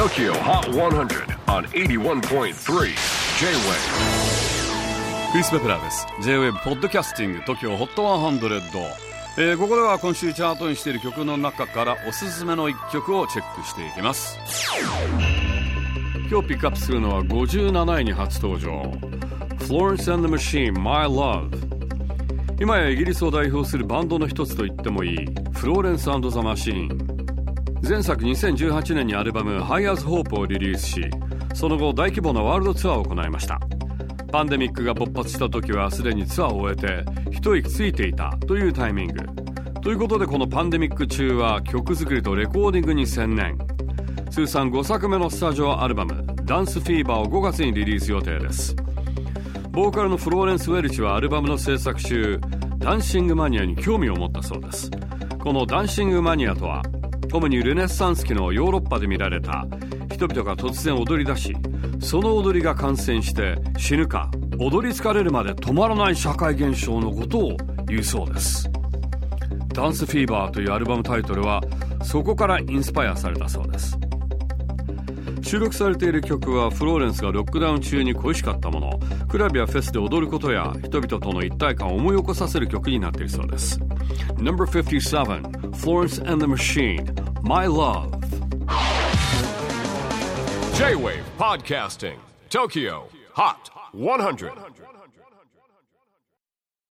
TOKYO HOT 100 on 81.3 J-WAVE クリス・ベプラーです。J-WAVE ポッドキャスティング TOKYO HOT 100、えー、ここでは今週チャートにしている曲の中からおすすめの一曲をチェックしていきます。今日ピックアップするのは57位に初登場。Florence and the Machine My Love 今やイギリスを代表するバンドの一つと言ってもいい。フローレンスザ・マシーン前作2018年にアルバム「High as Hope」をリリースしその後大規模なワールドツアーを行いました。パンデミックが勃発した時はすでにツアーを終えて一息ついていたというタイミング。ということでこのパンデミック中は曲作りとレコーディングに専念。通算5作目のスタジオアルバム「ダンスフィーバー」を5月にリリース予定です。ボーカルのフローレンス・ウェルチはアルバムの制作中ダンシングマニアに興味を持ったそうです。このダンシングマニアとは主にルネサンス期のヨーロッパで見られた。人々が突然踊り出しその踊りが感染して死ぬか踊り疲れるまで止まらない社会現象のことを言うそうです。ダンスフィーバーというアルバムタイトルはそこからインスパイアされたそうです。収録されている曲はフローレンスがロックダウン中に恋しかったもの。クラブやフェスで踊ることや人々との一体感を思い起こさせる曲になっているそうです。No.57 Florence and the Machine My Love. J-WAVE PODCASTING TOKYO HOT 100